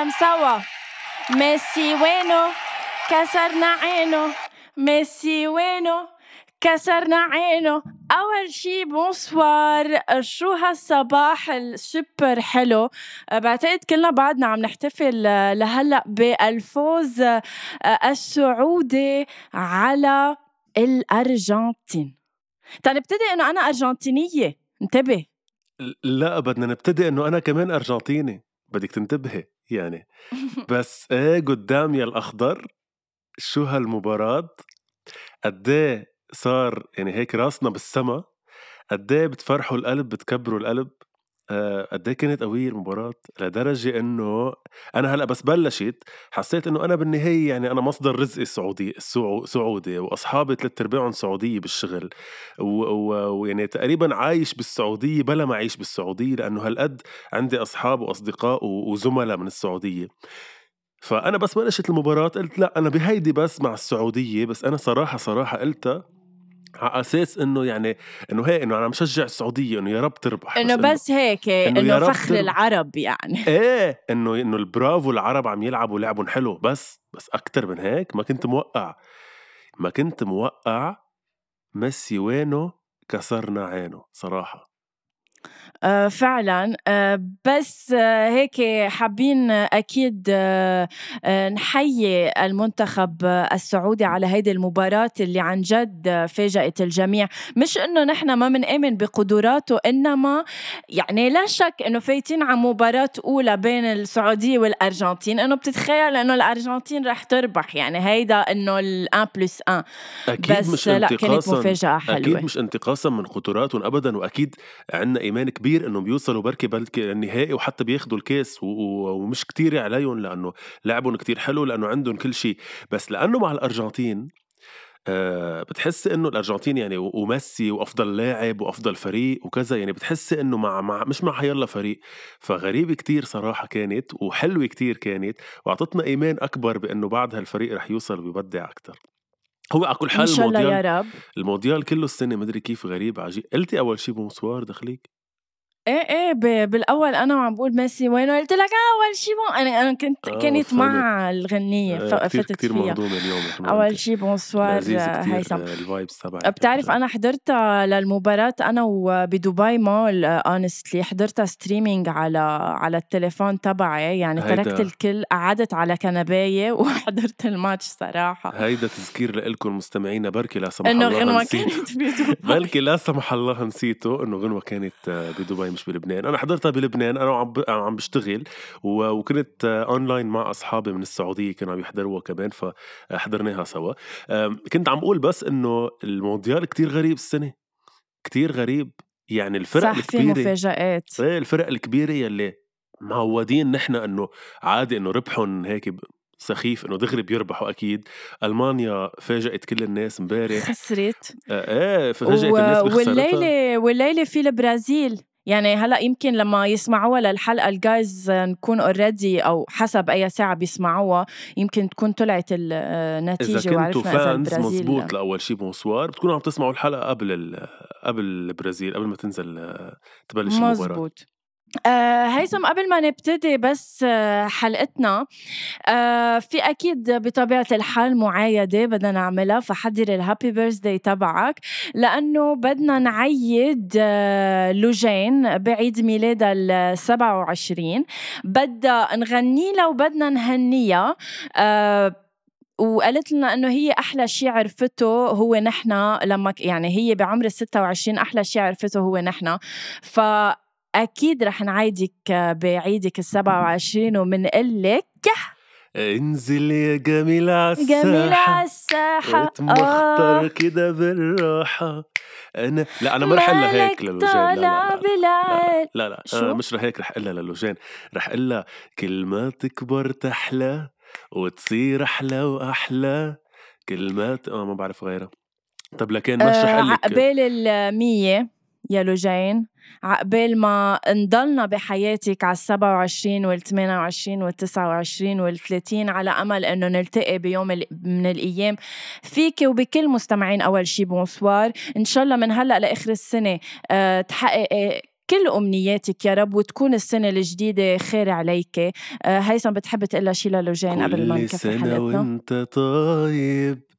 هيثم سوا ميسي وينو كسرنا عينه ميسي وينو كسرنا عينه أول شي bonsoir شو هالصباح السوبر حلو بعتقد كلنا بعدنا عم نحتفل لهلأ بالفوز السعودي على الأرجنتين. تنبتدي إنه أنا أرجنتينية. انتبه. لا بدنا نبتدي إنه أنا كمان أرجنتيني. بدك تنتبهي. يعني. بس إيه قدام يا الأخضر شو هالمباراة؟ قد إيه صار يعني هيك راسنا بالسما؟ قد إيه بتفرحوا القلب بتكبروا القلب؟ قد إيه كانت قوية المباراة لدرجة إنه أنا هلأ بس بلشت حسيت إنه أنا بالنهاية يعني أنا مصدر رزقي السعودي سعودي وأصحابي ثلاث ارباعهم سعودية بالشغل ويعني تقريبا عايش بالسعودية بلا ما أعيش بالسعودية لأنه هالقد عندي أصحاب وأصدقاء وزملاء من السعودية. فأنا بس بلشت المباراة قلت لأ أنا بهيدي بس مع السعودية بس أنا صراحة صراحة قلتها على أساس إنه يعني إنه هيك إنه أنا مشجع السعودية إنه يا رب تربح إنه بس, بس هيك إنه, إنه فخر تربح. العرب يعني. إيه إنه إنه البرافو العرب عم يلعبوا لعبهم حلو بس بس أكثر من هيك ما كنت موقع. ما كنت موقع ميسي وينه كسرنا عينه صراحة. فعلا. آه، بس آه، هيك حابين أكيد نحيي المنتخب السعودي على هيدي المباراة اللي عن جد فاجأت الجميع. مش إنه نحن ما بنآمن بقدراته إنما يعني لا شك إنه فايتين على مباراة أولى بين السعودية والأرجنتين. إنه بتتخيل إنه الأرجنتين رح تربح. يعني هيدا إنه ال1 بلس 1 أكيد بس مش لا كانت مفاجأة حلوة. أكيد مش انتقاصا من قدراتهم ابدا وأكيد عندنا إيمان كبير كبير إنهم بيوصلوا بركي بلكي للنهائي وحتى بياخذوا الكاس ومش كتير عليهم لأنه لعبهم كتير حلو لأنه عندهم كل شيء. بس لأنه مع الأرجنتين أه بتحس إنه الأرجنتين يعني وميسي وأفضل لاعب وأفضل فريق وكذا يعني بتحس إنه مع, مع مش مع حيلا فريق. فغريبه كتير صراحة كانت وحلوة كتير كانت وأعطتنا إيمان أكبر بإنه بعد هالفريق رح يوصل ويبدع أكثر هو على كل حال إن شاء الله المونديال يا رب. المونديال كله السنة مدري كيف غريب عجيب. قلتي أول شيء bonsoir دخليك؟ إيه، إيه، بالأول أنا وعم بقول ميسي وينه، قُلت لك أول شي bon أنا أنا كنت آه كانت مع الغنيّة آه كتير فتت كتير فيها. مهضومة اليوم أول شي bonsoir هيثم. ال vibes تبعك بتعرف أنا حضرتها للمباراة أنا وبدبي مول honestly حضرتها streaming على على التليفون تبعي، يعني تركت الكل قعدت على كنباية وحضرت الماتش صراحة. هيدا تذكير لإلكم مستمعينا بركي لا سمح الله غنوة نسيتوا كانت بدبي. بلكي لا سمح الله نسيتوا إنه غنوة كانت بدبي مش بلبنان، أنا حضرتها بلبنان أنا وعم ب- عم بشتغل وكنت اونلاين مع أصحابي من السعودية كانوا عم يحضروها كمان فحضرناها سوا. كنت عم بقول بس إنه المونديال كتير غريب السنة. كتير غريب. يعني الفرق صح في الكبيرة مفاجآت. إيه الفرق الكبيرة يلي معودين نحن إنه عادي إنه ربحهم هيك سخيف إنه دغري بيربحوا أكيد. ألمانيا فاجأت كل الناس امبارح. خسرت. آه، إيه فاجأت الناس و بخسارتها. والليلة والليلة في البرازيل. يعني هلأ يمكن لمّا يسمعوها للحلقة الجايز نكون already أو حسب أي ساعة بيسمعوها يمكن تكون طلعت ال إذا النتيجة كنتوا فانز مزبوط لأول شي bonsoir بتكونوا عم تسمعوا الحلقة قبل قبل البرازيل قبل ما تنزل تبلش المباراة مزبوط. آه هيثم قبل ما نبتدي بس آه حلقتنا آه في أكيد بطبيعة الحال معايدة بدنا نعملها فحضر ال happy birthday تبعك لأنه بدنا نعيد لوجين بعيد ميلادها ال 27 بدها نغني لها وبدنا نهنيها وقالت لنا إنه هي أحلى شيء عرفته هو نحن لما يعني هي بعمر ال 26 أحلى شيء عرفته هو نحن. ف أكيد رح نعيدك بعيدك ال 27 ومنقول لك انزل يا جميل عالساحة جميل عالساحة اتمخطر كده بالراحة. أنا لا أنا ما رح أقول هيك للوجين. لا لا لا لا, لا, لا. مش رح هيك رح أقول للوجين. رح أقول لها كل ما تكبر تحلى وتصير أحلى وأحلى. كل ما ت... آه ما بعرف غيرها. طب لكن مش رح أقول لك عقبال المية. يا لوجين عقبال ما نضلنا بحياتك على ال 27 وال 28 وال 29 وال 30 على أمل أنه نلتقي بيوم من الأيام. فيك وبكل مستمعين أول شي bonsoir إن شاء الله من هلأ لآخر السنة أه تحققي كل أمنياتك يا رب وتكون السنة الجديدة خير عليك. أه هيثم بتحب تقول شي للوجين قبل ما نكفي حلقتنا كل سنة وانت طيب.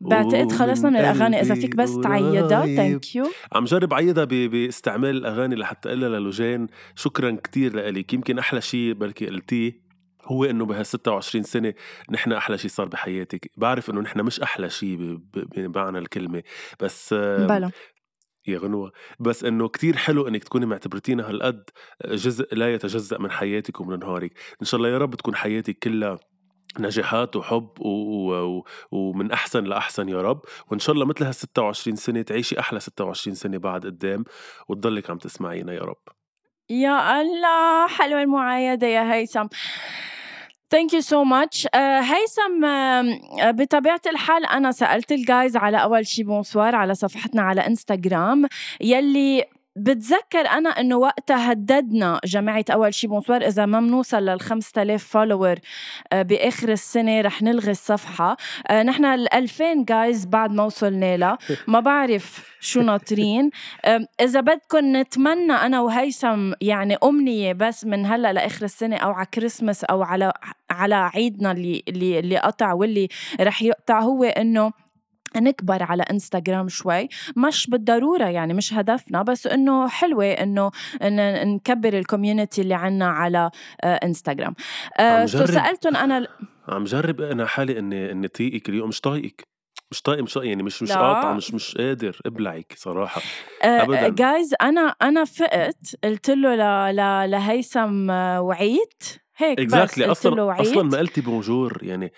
بعتقد خلصنا من الأغاني. إذا فيك بس تعيدها. thank you عم جرب عيدها باستعمال الأغاني لحتى اقولها للوجين شكرا كتير لك يمكن أحلى شيء بركي قلتيه هو إنه بها 26 سنة نحن أحلى شيء صار بحياتك. بعرف إنه نحن مش أحلى شيء بمعنى الكلمة. بس بلا. يا غنوة. بس إنه كتير حلو إنك تكوني معتبرتينا هالقد جزء لا يتجزأ من حياتك ومن نهارك إن شاء الله يا رب تكون حياتك كلها نجاحات وحب و... و... ومن أحسن لأحسن يا رب. وإن شاء الله مثل هال 26 سنة تعيشي أحلى 26 سنة بعد قدام وتضلك عم تسمعينا يا رب. يا الله حلوة المعايدة يا هيثم. thank you so much هيثم uh, بطبيعة الحال أنا سألت ال guys على أول شي بونسوار على صفحتنا على انستغرام يلي بتذكر أنا إنه وقتها هددنا جماعة أول شي بونسوار إذا ما بنوصل لل 5000 follower بآخر السنة رح نلغي الصفحة. آه، نحن ال 2000 guys بعد ما وصلنا لها ما بعرف شو ناطرين. إذا بدكم نتمنى أنا وهيثم يعني أمنية بس من هلأ لآخر السنة أو على كريسمس أو على على عيدنا اللي اللي اللي قطع واللي رح يقطع هو إنه نكبر على إنستغرام شوي مش بالضرورة يعني مش هدفنا بس إنه حلوة إنه إن نكبر ال community اللي عنا على إنستغرام آه so سألتهم أنا عم جرب أنا حالي إني إني طيقك اليوم مش طايقك مش طايق مش طايق يعني مش مش قاطعه مش مش قادر ابلعك صراحة ابدا guys أنا أنا فقت قلت له ل... ل... لهيثم وعيت هيك exactly. بس أصلا له وعيت. أصلا ما قلتي بونجور يعني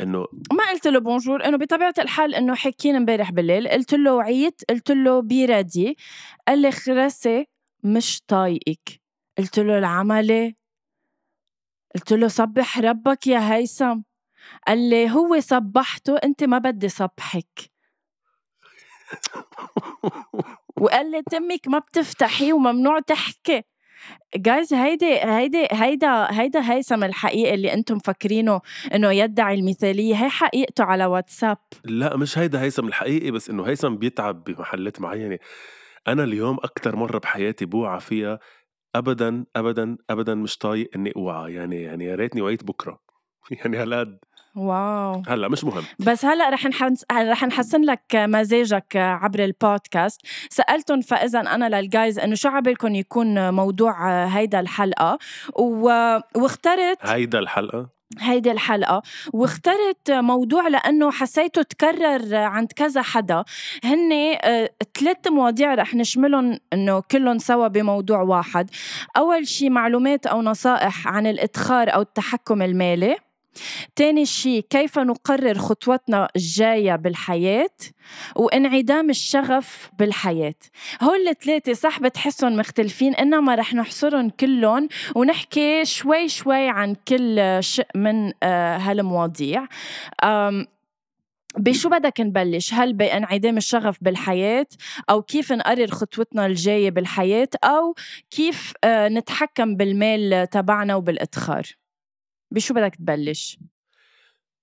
إنه ما قلت له بونجور إنه بطبيعة الحال إنه حكينا إمبارح بالليل قلت له وعيت قلت له بيرادي قال لي خرسي مش طايقك. قلت له العملة. قلت له صبح ربك يا هيثم. قال لي هو صبحته أنت ما بدي صبحك. وقال لي تمك ما بتفتحي وممنوع تحكي. جايز هيدي هيدي هيدا هيدا هيثم الحقيقي اللي أنتم مفكرينه انه يدعي المثالية هي حقيقته على واتساب. لا مش هيدا هيثم الحقيقي بس انه هيثم بيتعب بمحلات معينة. أنا اليوم أكثر مرة بحياتي بوعى فيها ابدا ابدا ابدا مش طايق إني أوعى. يعني يعني يا ريتني وعيت بكرة. يعني هالقد واو. هلأ مش مهم. بس هلأ رح نحس... رح نحسن لك مزاجك عبر البودكاست. سالتهم فإذا أنا للجايز إنه شو عبالكم يكون موضوع هيدا الحلقة؟ و... واخترت هيدا الحلقة؟ هيدي الحلقة. واخترت موضوع لأنه حسيته تكرر عند كذا حدا. هن آه، ثلاث مواضيع رح نشملهم إنه كلهم سوا بموضوع واحد. أول شي معلومات أو نصائح عن الإدخار أو التحكم المالي. تاني شيء كيف نقرر خطوتنا الجاية بالحياة وانعدام الشغف بالحياة هول الثلاثة صح بتحسهم مختلفين إنما رح نحصرهم كلهم ونحكي شوي شوي عن كل شيء من آه، هالمواضيع بشو بدك نبلش؟ هل بانعدام الشغف بالحياة أو كيف نقرر خطوتنا الجاية بالحياة أو كيف آه، نتحكم بالمال تبعنا وبالإدخار؟ بشو بدك تبلش؟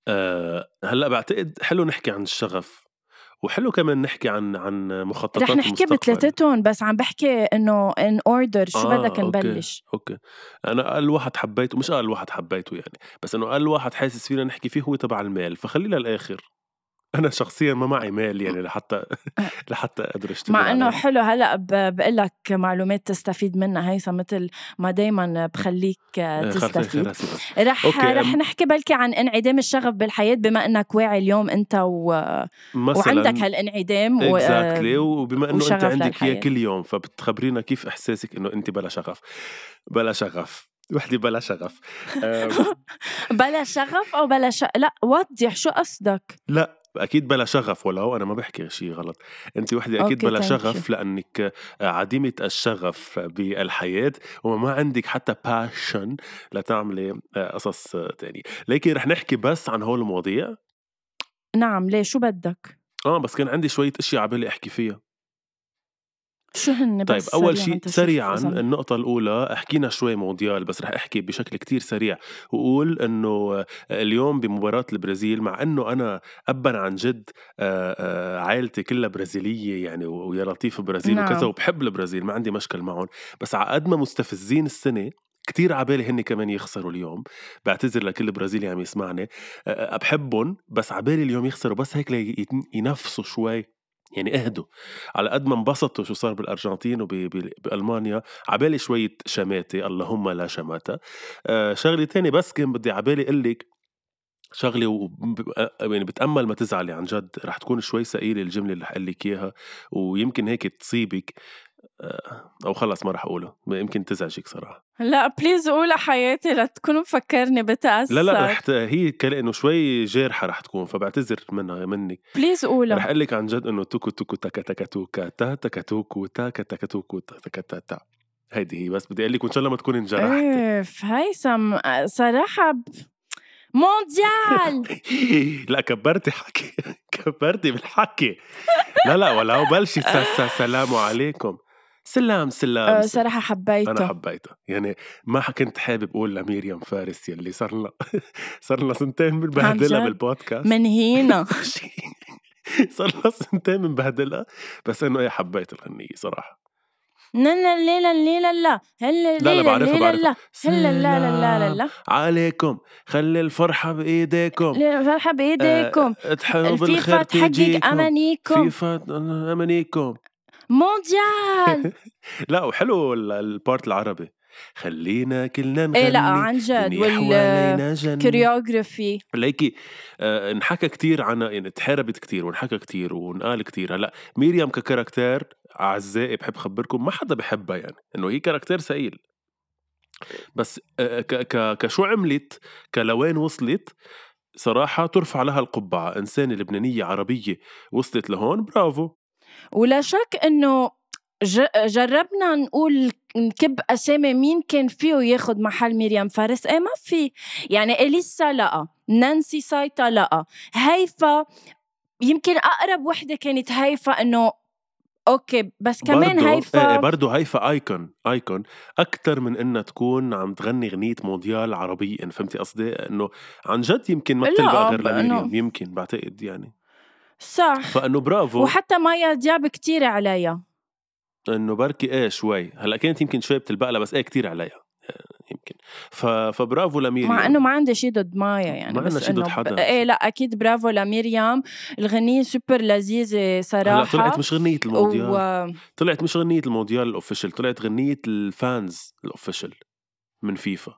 أه هلأ بعتقد حلو نحكي عن الشغف وحلو كمان نحكي عن عن مخططات رح نحكي. بثلاثتهم بس عم بحكي إنه in order شو آه، بدك okay. نبلش okay أنا أقل واحد حبيته مش أقل واحد حبيته يعني بس إنه أقل واحد حاسس فينا نحكي فيه هو تبع المال فخليه للآخر أنا شخصيا ما معي مال يعني لحتى لحتى أقدر اشتغل مع إنه. حلو هلأ بقول لك معلومات تستفيد منها هيثم مثل ما دايما بخليك آه، تستفيد. رح okay، رح نحكي بلكي عن انعدام الشغف بالحياة بما إنك واعي اليوم أنت و... مثلا. وعندك هالانعدام و... exactly وبما إنه أنت عندك إياه. كل يوم فبتخبرينا كيف إحساسك إنه أنت بلا شغف. بلا شغف. وحدة بلا شغف. بلا شغف أو بلا ش... لأ وضح شو قصدك. لأ أكيد بلا شغف ولو أنا ما بحكي شيء غلط. انت وحدة أكيد بلا شغف لأنك عديمة الشغف بالحياة وما عندك حتى باشن لتعملي قصص تانية. لكن رح نحكي بس عن هول المواضيع؟ نعم ليه؟ شو بدك؟ آه بس كان عندي شوية أشياء على بالي أحكي فيها. شو هن طيب بس أول شيء سريعا النقطة الأولى حكينا شوي مونديال بس رح أحكي بشكل كتير سريع. واقول إنه اليوم بمباراة البرازيل مع إنه أنا ابا عن جد آه، آه، عائلتي كلها برازيلية يعني ويا لطيف برازيل نعم. وكذا وبحب البرازيل ما عندي مشكل معهم. بس على قد ما مستفزين السنة كتير عبالي هن كمان يخسروا اليوم. بعتذر لكل برازيلي عم يسمعني. آه، بحبهم بس عبالي اليوم يخسروا بس هيك ينفسوا شوي. يعني اهدوا. على قد ما انبسطوا شو صار بالأرجنتين وبالمانيا عبالي شوية شماتة اللهم لا شماتة. آه شغلة تانية بس كان بدي عبالي أقول لك شغلة و... يعني بتأمل ما تزعلي عن جد رح تكون شوي ثقيلة الجملة اللي رح أقول لك إياها ويمكن هيك تصيبك. آه، أو خلص ما رح أقوله يمكن تزعجك صراحة. لا please قولها حياتي لا تكون مفكرني بتأثر لا لا رح ت... هي كانه شوي جارحة رح تكون فبعتذر منها منك please رح قولها. أقول لك عن جد إنه توكو توكو تاكا تاكا توكا تا تاكا توكو تاكا تاكا توكو تاكا تاكا تا هيدي هي بس بدي أقول لك وإن شاء الله ما تكوني انجرحت. اف هيثم صراحة ب... مونديال! لا كبرتي حكي كبرتي بالحكي. لا لا ولو س- سلام عليكم. سلام سلام أه، سلام. صراحة حبيته. أنا حبيتها يعني ما كنت حابب أقول لميريام فارس يلي صار لنا صار لنا سنتين بنبهدلها؟ بالبودكاست. من هينا. صار لنا سنتين بنبهدلها بس إنه إيه حبيت الغنية صراحة. لا لا لا لا لا لا هلا لا لا بعرفها لا لا. بعرفها. هلا لا لا لا لا لا. عليكم. خلي الفرحة بإيديكم. لا فرحة بإيديكم. آه، اضحوا الفيفا بالخير تحقق تيجيكم. أمانيكم. فيفا أمانيكم. مونديال لا وحلو ال- ال part العربي. خلينا كلنا نغني إيه لا عن جد. وال choreography ليكي آه انحكى كتير عنها يعني تحاربت كتير وانحكى كتير ونقال كتير. هلأ ميريام ك caractère أعزائي بحب خبركم ما حدا بحبها يعني إنه هي caractère ثقيل. بس آه كشو عملت كلوين وصلت صراحة ترفع لها القبعة. إنسانة لبنانية عربية وصلت لهون برافو. ولا شك إنه ج- جربنا نقول نكب أسامي مين كان فيه ياخد محل مريم فارس. إيه ما في. يعني إليسا لأ نانسي سايتا لأ هيفا يمكن أقرب وحدة كانت هيفا إنه okay بس كمان برضو هيفا إيه برضو هيفا icon icon أكثر من إنها تكون عم تغني غنية مونديال عربيا فهمتي قصدي؟ إنه عن جد يمكن ما لا، بتلبق غير إنه- يمكن بعتقد يعني. صح. فإنه برافو. وحتى مايا دياب كتير عليها إنه بركي إيه شوي. هلأ كانت يمكن شوي بتلبق لها بس إيه كتير عليها آه، يمكن. ف... فبرافو لميريام. مع إنه ما عندي شيء ضد مايا يعني ما بس عنا شي ضد إنه ب- حدا. إيه لا أكيد برافو لمريم الغنية سوبر لذيذة صراحة. هلأ طلعت مش غنية المونديال. و... طلعت مش غنية المونديال ال official طلعت غنية ال fans ال official من فيفا.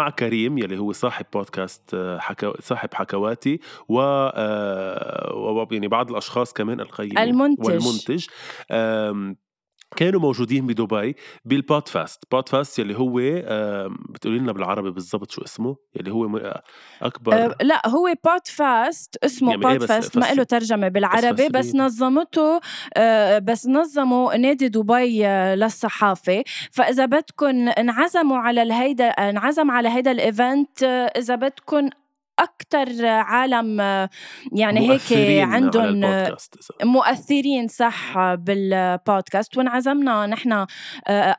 مع كريم يلي هو صاحب بودكاست آه حكا صاحب حكواتي و, آه و يعني بعض الأشخاص كمان القيمين المنتج. والمنتج كانوا موجودين بدبي بالبودفاست. بودفاست يلي هو بتقولي لنا بالعربي بالضبط شو اسمه؟ يلي هو أكبر أه لا هو بودفاست اسمه يعني إيه بس بودفاست ما له ترجمة بالعربي بس فسريني. نظمته أه بس نظموا نادي دبي أه، للصحافة. فإذا بدكم انعزموا على الهيدا انعزم على هيدا ال event أه، إذا بدكم أكتر عالم يعني هيك عندهم. مؤثرين صح بالبودكاست. وانعزمنا نحن آه،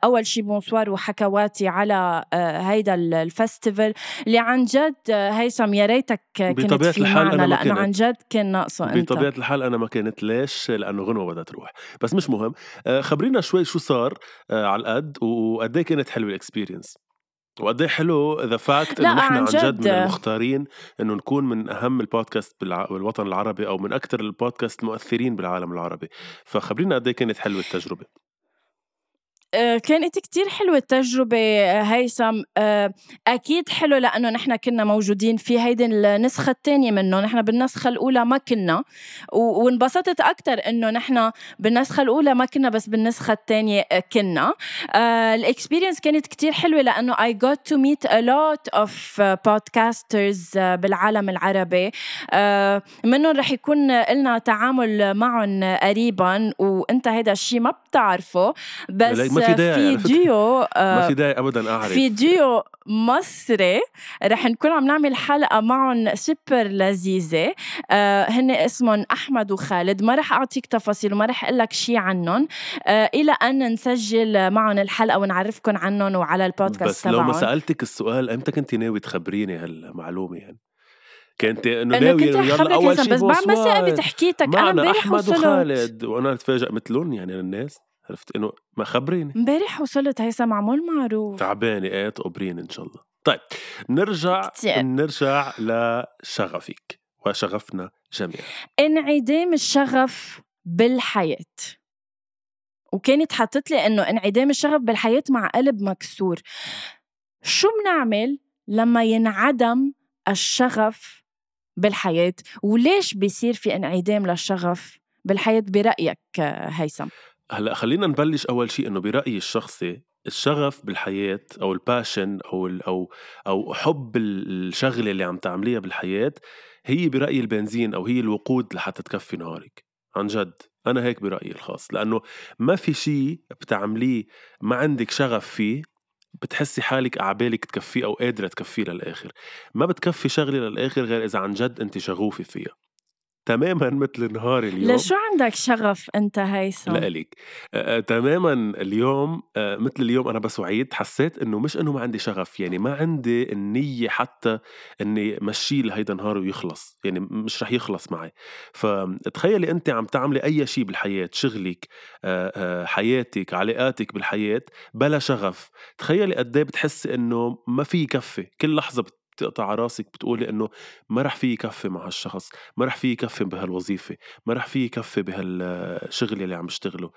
أول شي بونسوار وحكواتي على آه، هيدا ال- ال festival اللي عن جد آه، هيثم يا ريتك كنت الحال معنا لأنه كنت. عن جد كان ناقصه أنت. بطبيعة الحال أنا ما كانت ليش؟ لأنه غنوة بدها تروح. بس مش مهم. خبرينا شوي شو صار على القد وقد إيه كانت حلوة ال experience وقد إيه حلو the fact إنه نحن عن عن جد جد. من المختارين إنه نكون من أهم البودكاست بالوطن العربي أو من أكثر البودكاست المؤثرين بالعالم العربي فخبرينا قد إيه كانت حلوة التجربة كانت كتير حلوة التجربة آه، هيثم. آه، أكيد حلو لأنه نحن كنا موجودين في هيدي النسخة الثانية منه. نحن بالنسخة الأولى ما كنا. وانبسطت أكتر إنه نحن بالنسخة الأولى ما كنا بس بالنسخة الثانية آه، كنا. ال experience كانت كتير حلوة لأنه I got to meet a lot of آه، podcasters آه، بالعالم العربي. آه، منهم رح يكون لنا تعامل معهم قريبا. وأنت هذا الشيء ما بتعرفه. بس في داعي. ديو ما آه، في داعي ابدا أعرف. في ديو مصري رح نكون عم نعمل حلقة معهم سوبر لذيذة. آه هن اسمهم أحمد وخالد. ما رح أعطيك تفاصيل وما رح أقول لك شيء عنهم. آه إلى أن نسجل معهم الحلقة ونعرفكم عنهم وعلى البودكاست بس لو ما سألتك السؤال إمتى كنت ناوي تخبريني هالمعلومة يعني؟ كنت إنه ناوي يلا أول شيء بس بعد ما. ثقبت حكيتك معنا امبارح أحمد وصلت. وخالد وأنا اتفاجئ مثلهم يعني الناس. عرفت إنه ما خبريني. امبارح وصلت هيثم معمول معروف. تعبانة. إيه تقبرين إن شاء الله. طيب نرجع كتير. نرجع لشغفك وشغفنا جميعا. انعدام الشغف بالحياة. وكانت حطت لي إنه انعدام الشغف بالحياة مع قلب مكسور. شو بنعمل لما ينعدم الشغف بالحياة؟ وليش بيصير في انعدام للشغف بالحياة برأيك آه، هيثم؟ هلأ خلينا نبلش أول شيء إنه برأيي الشخصي الشغف بالحياة أو الباشن أو أو أو حب ال- الشغلة اللي عم تعمليها بالحياة هي برأيي البنزين أو هي الوقود لحتى تكفي نهارك عن جد. أنا هيك برأيي الخاص. لأنه ما في شيء بتعمليه ما عندك شغف فيه بتحسي حالك عبالك تكفيه أو قادرة تكفيه للآخر. ما بتكفي شغلة للآخر غير إذا عن جد أنت شغوفة فيها. تماما مثل نهار اليوم. لشو عندك شغف أنت هيثم؟ لإلك آه، آه، تماما اليوم آه، مثل اليوم أنا بس وعيت حسيت إنه مش إنه ما عندي شغف يعني ما عندي النية حتى إني مشي لهيدا النهار ويخلص يعني مش رح يخلص معي. فتخيلي أنت عم تعملي أي شيء بالحياة شغلك آه، حياتك علاقاتك بالحياة بلا شغف تخيلي قد إيه بتحسي إنه ما في يكفي كل لحظة بتقطع راسك بتقولي إنه ما رح في يكفي مع هالشخص ما رح في يكفي بهالوظيفة ما رح في يكفي بهالشغل اللي عم بشتغله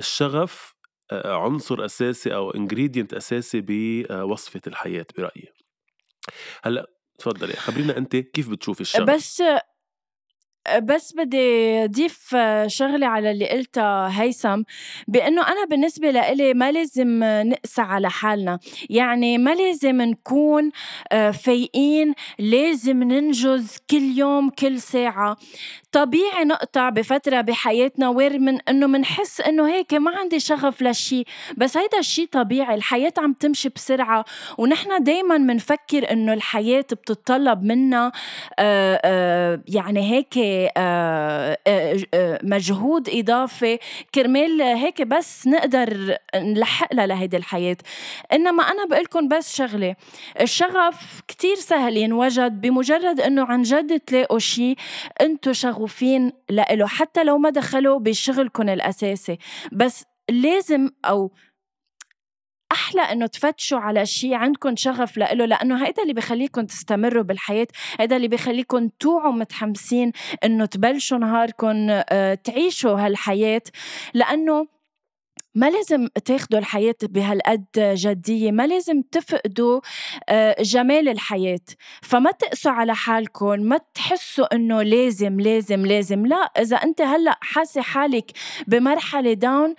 الشغف آه، عنصر أساسي أو انجريدينت أساسي بوصفة الحياة برأيي. هلأ تفضلي خبرينا أنت كيف بتشوفي الشغف؟ بس بس بدي أضيف شغلة على اللي قلتها هيثم بأنه أنا بالنسبة لإلي ما لازم نقسى على حالنا. يعني ما لازم نكون آه، فايقين لازم ننجز كل يوم كل ساعة. طبيعي نقطع بفترة بحياتنا وير من إنه منحس إنه هيك ما عندي شغف لشيء بس هيدا الشيء طبيعي الحياة عم تمشي بسرعة ونحن دايما منفكر إنه الحياة بتتطلب منا آه، آه، يعني هيك آه، آه، آه، مجهود إضافي. كرمال هيك بس نقدر نلحق لها لهيدي الحياة. إنما أنا بقولكم بس شغلة. الشغف كتير سهل ينوجد بمجرد إنه عن جد تلاقوا شيء أنتوا شغوفين لإله حتى لو ما دخلوا بشغلكم الأساسي. بس لازم أو أحلى إنه تفتشوا على شيء عندكم شغف لإله لأنه هيدا اللي بخليكم تستمروا بالحياة هيدا اللي بخليكم توعوا متحمسين إنه تبلشوا نهاركم آه، تعيشوا هالحياة لأنه ما لازم تاخدوا الحياة بهالقد جدية؟ ما لازم تفقدوا آه، جمال الحياة. فما تقسوا على حالكم ما تحسوا إنه لازم لازم لازم. لا إذا أنت هلأ حاسة حالك بمرحلة داون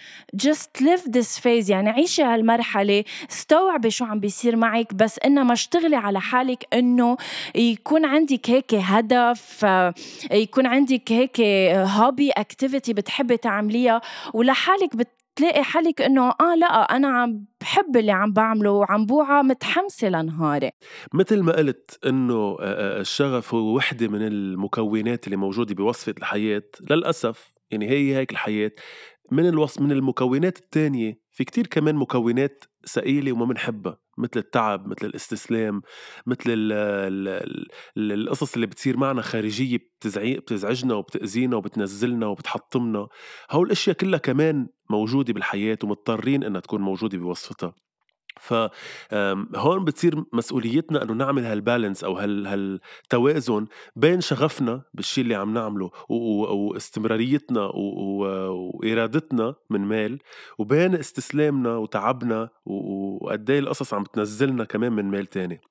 just live this phase. يعني عيشي هالمرحلة استوعبي شو عم بيصير معك بس إنما اشتغلي على حالك إنه يكون عندك هيك هدف آه، يكون عندك هيك هوبي اكتيفيتي بتحبي تعمليها ولحالك بت تلاقي حالك إنه آه لأ أنا عم بحب اللي عم بعمله وعم بوعى متحمسة لنهاري. مثل ما قلت إنه الشغف هو وحدة من المكونات اللي موجودة بوصفة الحياة للأسف يعني هي هيك الحياة. من الوصف من المكونات الثانية في كتير كمان مكونات ثقيله وما بنحبها. مثل التعب مثل الاستسلام مثل ال ال ال القصص اللي بتصير معنا خارجية بتزعجنا وبتأذينا وبتنزلنا وبتحطمنا. هول الأشياء كلها كمان موجودة بالحياة ومضطرين إنها تكون موجودة بوصفتها فهون بتصير مسؤوليتنا إنه نعمل هالبالانس أو هال هالتوازن بين شغفنا بالشيء اللي عم نعمله واستمراريتنا وإرادتنا من مال وبين استسلامنا وتعبنا وقد إيه القصص عم تنزلنا كمان من مال تاني.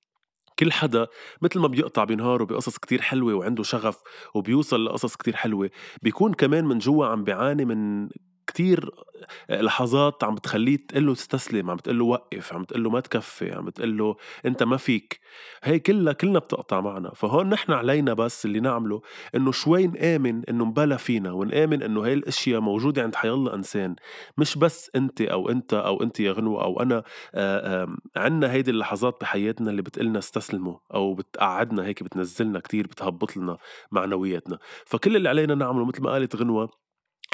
كل حدا مثل ما بيقطع بنهاره بقصص كتير حلوة وعنده شغف وبيوصل لقصص كتير حلوة بيكون كمان من جوا عم بيعاني من كتير لحظات عم بتخليه تقول له تستسلم عم بتقول له وقف عم بتقول له ما تكفي عم بتقول له أنت ما فيك. هي كلها كلنا بتقطع معنا. فهون نحن علينا بس اللي نعمله إنه شوي نآمن إنه مبلا فينا ونآمن إنه هاي الأشياء موجودة عند حيالله إنسان. مش بس أنت أو أنت أو أنت يا غنوة أو أنا عنا هيدي اللحظات بحياتنا اللي بتقلنا استسلموا أو بتقعدنا هيك بتنزلنا كتير بتهبط لنا معنوياتنا. فكل اللي علينا نعمله مثل ما قالت غنوة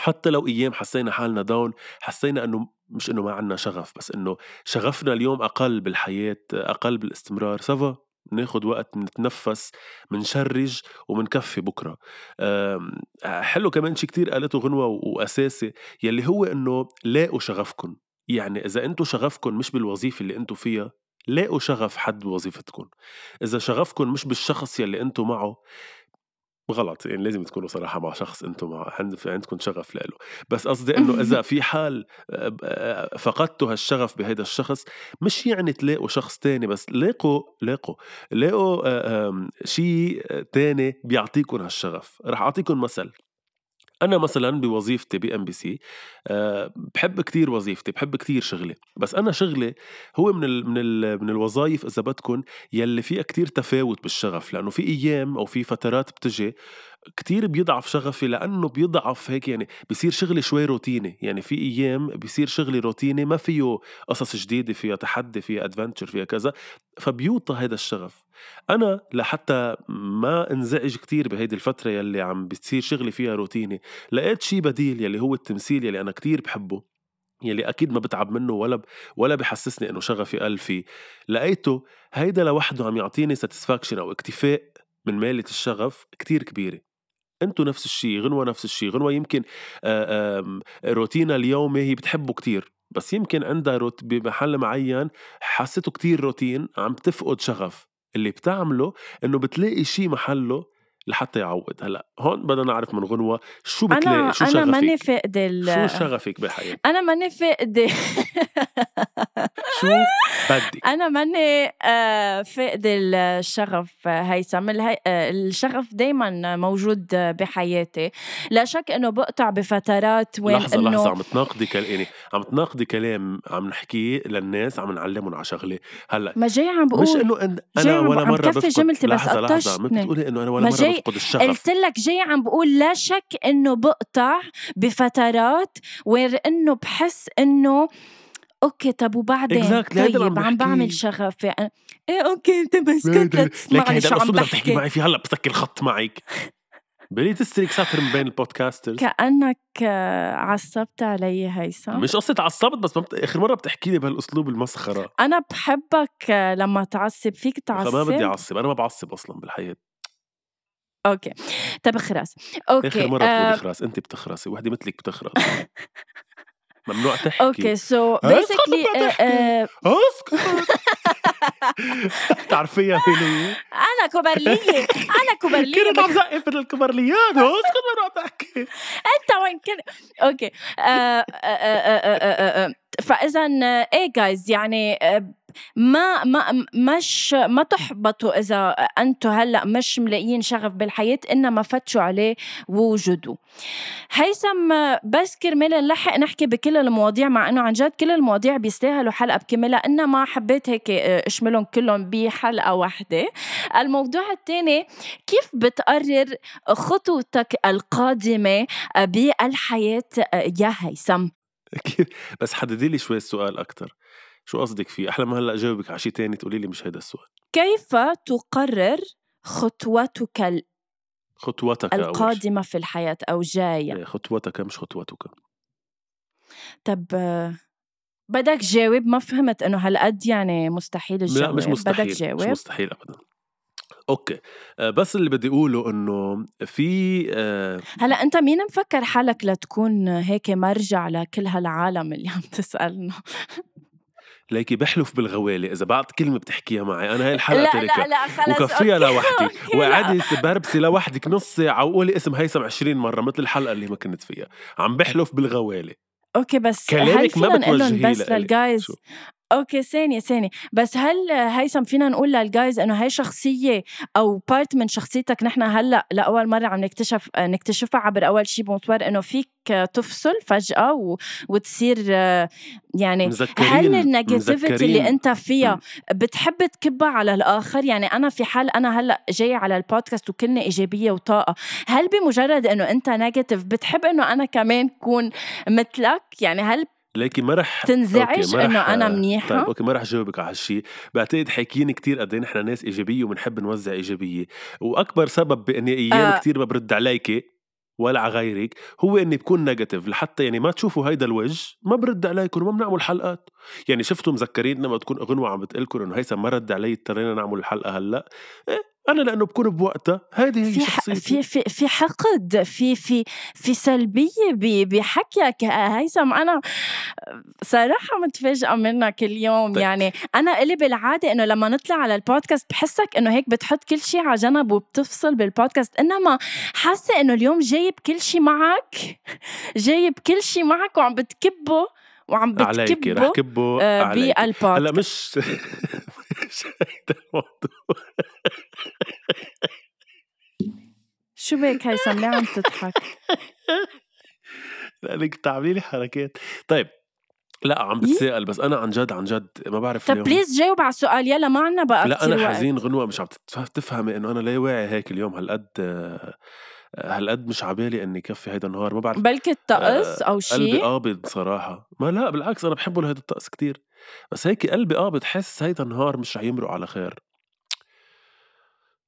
حتى لو أيام حسينا حالنا down حسينا إنه مش إنه ما عنا شغف بس إنه شغفنا اليوم أقل بالحياة أقل بالاستمرار. ça va ناخد وقت نتنفس منشرج ومنكفي بكرة. حلو كمان شي كتير قالته غنوة وأساسي يلي هو إنه لاقوا شغفكم يعني إذا أنتوا شغفكم مش بالوظيفة اللي أنتوا فيها لاقوا شغف حد بوظيفتكم إذا شغفكم مش بالشخص يلي أنتوا معه غلط يعني لازم تكونوا صراحة مع شخص أنتم مع عندكم شغف له. بس قصدي إنه إذا في حال فقدتوا هالشغف بهيدا الشخص مش يعني تلاقوا شخص تاني بس لاقوا لاقوا لاقوا شيء تاني بيعطيكم هالشغف. رح اعطيكم مثل. أنا مثلا بوظيفتي بي ام بي سي بحب كتير وظيفتي بحب كتير شغلي بس أنا شغلي هو من ال من ال من الوظائف إذا بدكم يلي فيها كتير تفاوت بالشغف لأنه في أيام أو في فترات بتجي كتير بيضعف شغفي لأنه بيضعف هيك يعني بصير شغلي شوي روتيني يعني في أيام بصير شغلي روتيني ما فيه قصص جديدة فيها تحدي فيها adventure فيها كذا فبيوطى هذا الشغف. أنا لحتى ما انزعج كتير بهيدي الفترة يلي عم بتصير شغلي فيها روتيني لقيت شي بديل يلي هو التمثيل يلي أنا كتير بحبه يلي أكيد ما بتعب منه ولا ب... ولا بحسسني إنه شغفي قل فيه. لقيته هيدا لوحده عم يعطيني satisfaction أو اكتفاء من ميلة الشغف كتير كبيرة. انتو نفس الشيء غنوة نفس الشيء غنوة يمكن روتينها اليومي هي بتحبه كتير بس يمكن عندها روت بمحل معين حسيته كتير روتين عم تفقد شغف اللي بتعمله إنه بتلاقي شيء محله لحتى يعوض. هلأ هون بدنا نعرف من غنوة شو بتلاقي أنا شو شغفك ماني فاقدة شو شغفك بحياتك؟ أنا ماني فاقدة. شو بدك؟ أنا ماني آه، فاقدة الشغف هيثم. آه، الشغف دايما موجود بحياتي. لا شك إنه بقطع بفترات وين لحظة إنه لحظة عم تناقضي كل... يعني عم تناقضي كلام عم نحكيه للناس عم نعلمهم على شغلة. هلأ ما جاي عم بقول. مش انه أنا ولا كفي بفقد جملتي بس لحظة لحظة ما. بتقولي إنه أنا ولا جاي- بفقد الشغف. قلت لك جاي عم بقول لا شك إنه بقطع بفترات وين إنه بحس إنه أوكي طب وبعدين؟ Exactly، هيدا اللي عم طيب عم بعمل بحكيه. شغف يعني إيه أوكي إنت بس كنت لك تسمعني هيدا شو عم بحكي. معي فيه هلأ بسكر الخط معك. بلي تسترك سطر من بين البودكاسترز كأنك آه، عصبت علي هيثم مش قصة عصبت بس بت... آخر مرة بتحكي لي بهالأسلوب المسخرة. أنا بحبك آه، لما تعصب فيك تعصب ما بدي أعصب أنا ما بعصب أصلا بالحياة. أوكي. طب خلاص أوكي آخر مرة آه، بتقولي خلاص انت بتخرسي وحدة مثلك بتخرس. ممنوع تحكي. أوكي سو بيسكلي. أسكت. بتعرفيها مين هي؟ أنا كوبرليه أنا كوبرليه كنت عم زقف من الكبرليات أسكت عم تحكي أنت وين كنت أوكي. آه، آه، آه، آه، آه، آه. فاذا آه، إيه جايز يعني آه، ما ما مش ما تحبطوا إذا أنتم هلأ مش ملاقيين شغف بالحياة إنما فتشوا عليه ووجدوا هيثم بس كرمال نلحق نحكي بكل المواضيع مع إنه عن جد كل المواضيع بيستاهلوا حلقة بكاملها إنما حبيت هيك آه، أشملهم كلهم بحلقة واحدة. الموضوع الثاني كيف بتقرر خطوتك القادمة آه، بالحياة آه، يا هيثم؟ بس حددي لي شوي السؤال أكثر شو قصدك فيه؟ أحلى ما هلأ جاوبك على شيء ثاني تقولي لي مش هيدا السؤال. كيف تقرر خطوتك ال- خطوتك. القادمة في الحياة أو جاية؟ إيه، خطوتك مش خطوتك. طب بدك جاوب؟ ما فهمت إنه هالقد يعني مستحيل الجواب؟ لا مش مستحيل بدك مش جاوب؟ مستحيل ابدا. okay آه، بس اللي بدي أقوله إنه في آه، هلأ أنت مين مفكر حالك لتكون هيك مرجع لكل هالعالم اللي عم تسألنا؟ ليكي بحلف بالغوالي إذا بعد كلمة بتحكيها معي. أنا هاي الحلقة لا تاركها لا لا خلص وكفيها لوحدي. وقعدي تبربسي لوحدك نص ساعة وقولي اسم هيثم 20 مرة مثل الحلقة اللي ما كنت فيها. عم بحلف بالغوالي. okay بس كلامك ما بتوجهيه بس. لل guys؟ okay ثانية ثانية بس هل هيثم فينا نقول لل guys إنه هاي شخصية أو part من شخصيتك نحن هلأ لأول مرة عم نكتشف نكتشفها عبر أول شي bonsoir إنه فيك تفصل فجأة و... وتصير يعني مذكرين هال negativity. اللي أنت فيها. بتحب تكبها على الآخر يعني أنا في حال أنا هلأ جاية على البودكاست وكلنا إيجابية وطاقة هل بمجرد إنه أنت negative بتحب إنه أنا كمان كون مثلك يعني هل ليكي ما رح تنزعج ما رح- إنه أنا طيب؟ okay ما رح جاوبك على هالشيء بعتقد حاكيين كتير قد إيه نحن ناس إيجابية وبنحب نوزع إيجابية. وأكبر سبب بإني أيام آه. كتير ما برد عليكي ولا على غيرك هو إني بكون negative لحتى يعني ما تشوفوا هيدا الوجه ما برد عليكم وما بنعمل حلقات. يعني شفتوا مذكرين لما تكون غنوه عم بتقلكم إنه هيثم ما رد علي اضطرينا نعمل الحلقة هلأ. إيه أنا لأنه بكون بوقتها هيدي هي في شخصيتي. في في في حقد في في في سلبية بحكيك هيثم. أنا صراحة متفاجئة منك اليوم. طيب. يعني أنا إلي بالعادة إنه لما نطلع على البودكاست بحسك إنه هيك بتحط كل شيء على جنب وبتفصل بالبودكاست. إنما حاسة إنه اليوم جايب كل شيء معك جايب كل شيء معك وعم بتكبه وعم عليكي رح بتكبه كبه آه، عليكي هلأ بالبودكاست. مش هيدا الموضوع شو بك هيثم ليه عم تضحك. لانك تعملي لي حركات. طيب لا عم بتسائل بس أنا عن جد عن جد ما بعرف طب please جاوب على السؤال يلا ما عنا بقى لا أنا. حزين غنوة مش عم تفهمي إنه أنا ليه واعي هيك اليوم هالقد هالقد مش عبالي إني كفي هيدا النهار ما بعرف بلكي الطقس أو قلبي شيء قابض صراحة ما لا بالعكس أنا بحبه لهيدا الطقس كتير. بس هيك قلبي قابض حس هيدا النهار مش رح يمرق على خير.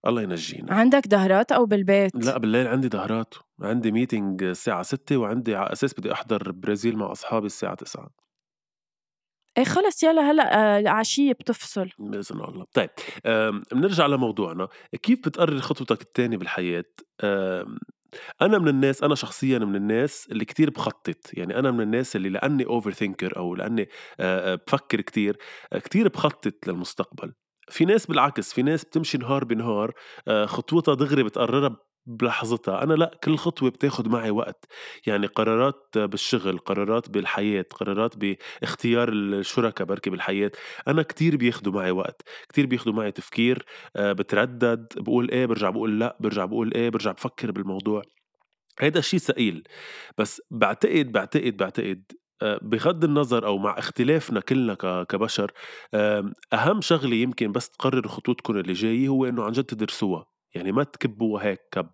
الله ينجينا. عندك دهرات أو بالبيت؟ لا بالليل عندي دهرات. عندي ميتينج الساعة 6 وعندي على أساس بدي أحضر برازيل مع أصحابي الساعة 9 إيه خلص يلا هلأ آه، العشية بتفصل. بإذن الله. طيب بنرجع لموضوعنا. كيف بتقرر خطوتك الثانية بالحياة؟ أم، أنا من الناس أنا شخصيا من الناس اللي كتير بخطط. يعني أنا من الناس اللي لأني أوفر ثينكر أو لأني آه، آه، بفكر كتير كتير بخطط للمستقبل. في ناس بالعكس في ناس بتمشي نهار بنهار خطوتها دغري بتقررها بلحظتها. أنا لأ كل خطوة بتاخد معي وقت. يعني قرارات بالشغل قرارات بالحياة قرارات باختيار الشركاء بركي بالحياة أنا كتير بياخدوا معي وقت. كتير بياخدوا معي تفكير آه، بتردد بقول إيه برجع بقول لأ برجع بقول إيه برجع بفكر بالموضوع. هيدا الشيء ثقيل. بس بعتقد بعتقد بعتقد آه، بغض النظر أو مع اختلافنا كلنا كبشر أهم شغلة يمكن بس تقرروا خطوتكم اللي جاية هو إنه عن جد تدرسوها. يعني ما تكبوا هيك كب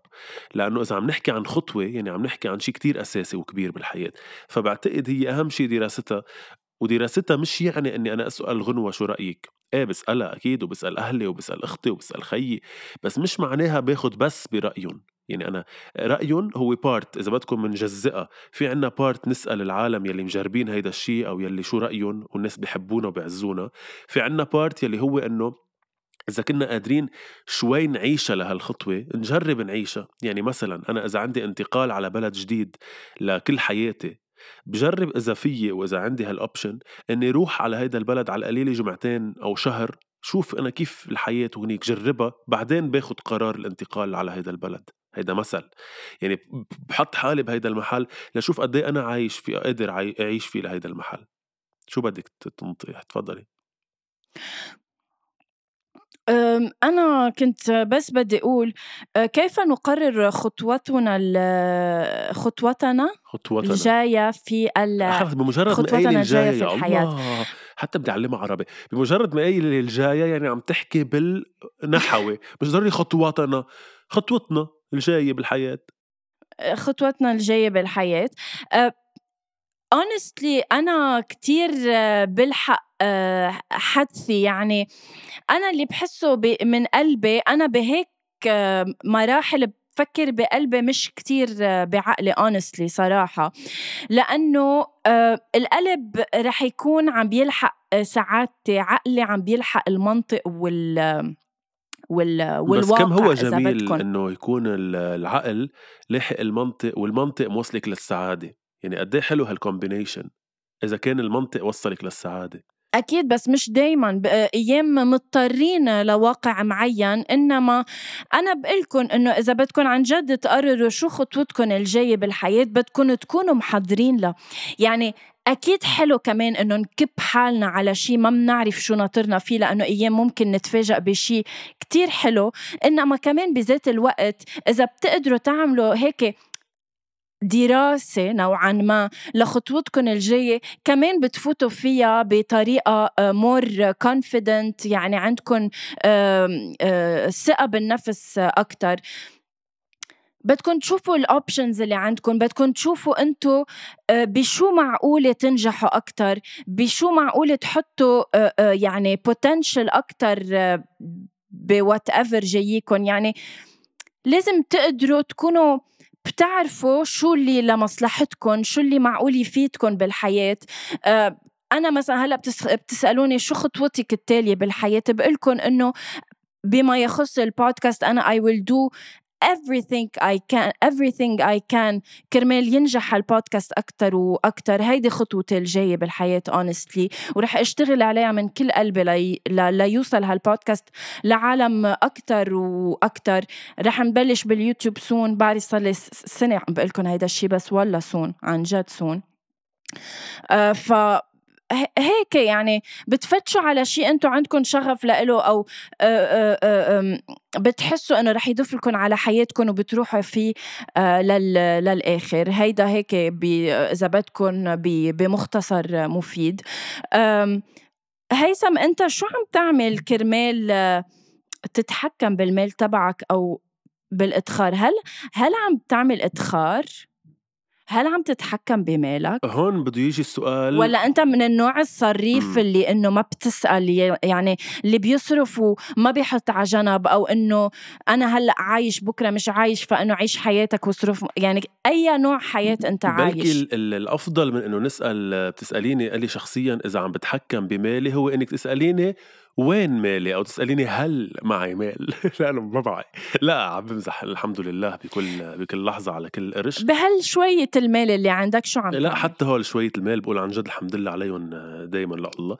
لأنه إذا عم نحكي عن خطوة يعني عم نحكي عن شيء كتير أساسي وكبير بالحياة. فبعتقد هي أهم شيء دراستها ودراستها مش يعني إني أنا أسأل غنوة شو رأيك. إيه بسألها أكيد وبسأل أهلي وبسأل أختي وبسأل خيي بس مش معناها باخد بس برأيهم. يعني أنا رأيهم هو part إذا بدكم منجزئها. في عنا part نسأل العالم يلي مجربين هيدا الشيء أو يلي شو رأيهم والناس بحبونا وبيعزونا في عنا part يلي هو إنه إذا كنا قادرين شوي نعيشها لهالخطوة نجرب نعيشها. يعني مثلا أنا إذا عندي انتقال على بلد جديد لكل حياتي بجرب إذا فيي وإذا عندي هال option إني روح على هيدا البلد على القليلة جمعتين أو شهر شوف أنا كيف الحياة هنيك جربها بعدين باخد قرار الانتقال على هيدا البلد. هيدا مثل. يعني بحط حالي بهيدا المحل لشوف قد إيه أنا عايش فيه قادر أعيش فيه لهيدا المحل. شو بدك تنطي؟ تفضلي. أنا كنت بس بدي أقول كيف نقرر خطوتنا خطوتنا خطوتنا. الجاية في ال بمجرد ما خطوتنا الجاية في الحياة؟ الله حتى بدي أعلمها عربي. بمجرد ما قايل الجاية يعني عم تحكي بالنحوي مش ضروري خطواتنا خطوتنا الجاية بالحياة. خطوتنا الجاية بالحياة. Honestly أنا كتير بلحق حدثي. يعني أنا اللي بحسه من قلبي أنا بهيك مراحل بفكر بقلبي مش كتير بعقلي honestly صراحة. لأنه القلب رح يكون عم بيلحق سعادتي عقلي عم بيلحق المنطق وال وال... والواقع بس كم هو جميل إنه يكون العقل لاحق المنطق والمنطق موصلك للسعادة؟ يعني قد إيه حلو هالكومبينيشن إذا كان المنطق وصلك للسعادة. أكيد بس مش دايما أيام مضطرين لواقع معين إنما أنا بقلكن إنه إذا بدكم عن جد تقرروا شو خطوتكم الجاية بالحياة بدكم تكونوا محضرين له يعني أكيد حلو كمان إنه نكب حالنا على شيء ما بنعرف شو ناطرنا فيه لأنه أيام ممكن نتفاجأ بشيء كتير حلو. إنما كمان بذات الوقت إذا بتقدروا تعملوا هيك دراسة نوعا ما لخطوتكم الجاية. كمان بتفوتوا فيها بطريقة more آه، confident يعني عندكم آه، ثقة بالنفس أكتر. بدكم تشوفوا ال options اللي عندكم بدكم تشوفوا أنتم آه، بشو معقولة تنجحوا أكثر بشو معقولة تحطوا يعني potential أكثر ب whatever جاييكم يعني لازم تقدروا تكونوا بتعرفوا شو اللي لمصلحتكم شو اللي معقول يفيدكم بالحياة؟ آه، أنا مثلا هلأ بتسألوني شو خطوتك التالية بالحياة؟ بقول إنه بما يخص البودكاست أنا I will do everything I can everything I can. كرمال ينجح البودكاست أكتر وأكتر. هيدي خطوتي الجاية بالحياة honestly. ورح أشتغل عليها من كل قلبي لي... ليوصل هالبودكاست لعالم أكتر وأكتر. رح نبلش باليوتيوب soon بعد صار لي سنة عم بقول لكم هيدا الشيء بس والله soon عن جد soon آه ف هيك يعني بتفتشوا على شيء أنتم عندكم شغف لإله أو بتحسوا إنه رح يضيف لكم على حياتكم وبتروحوا فيه للآخر. هيدا هيك إذا بدكم بمختصر مفيد. هيثم أنت شو عم تعمل كرمال تتحكم بالمال تبعك أو بالإدخار؟ هل هل عم تعمل إدخار؟ هل عم تتحكم بمالك؟ هون بده يجي السؤال ولا أنت من النوع الصريف م. اللي إنه ما بتسأل يعني اللي بيصرف وما بيحط على جنب أو إنه أنا هلأ عايش بكرة مش عايش فإنه عيش حياتك واصرف يعني أي نوع حياة أنت عايش بلكي الأفضل من إنه نسأل بتسأليني قال لي شخصيا إذا عم بتحكم بمالي هو إنك تسأليني وين مالي؟ أو تسأليني هل معي مال؟ لا أنا ما معي. لا عم بمزح. الحمد لله بكل بكل لحظة على كل قرش. بهال شوية المال اللي عندك شو عم لا؟ حتى هول شوية المال بقول عن جد الحمد لله عليهم دائما لله.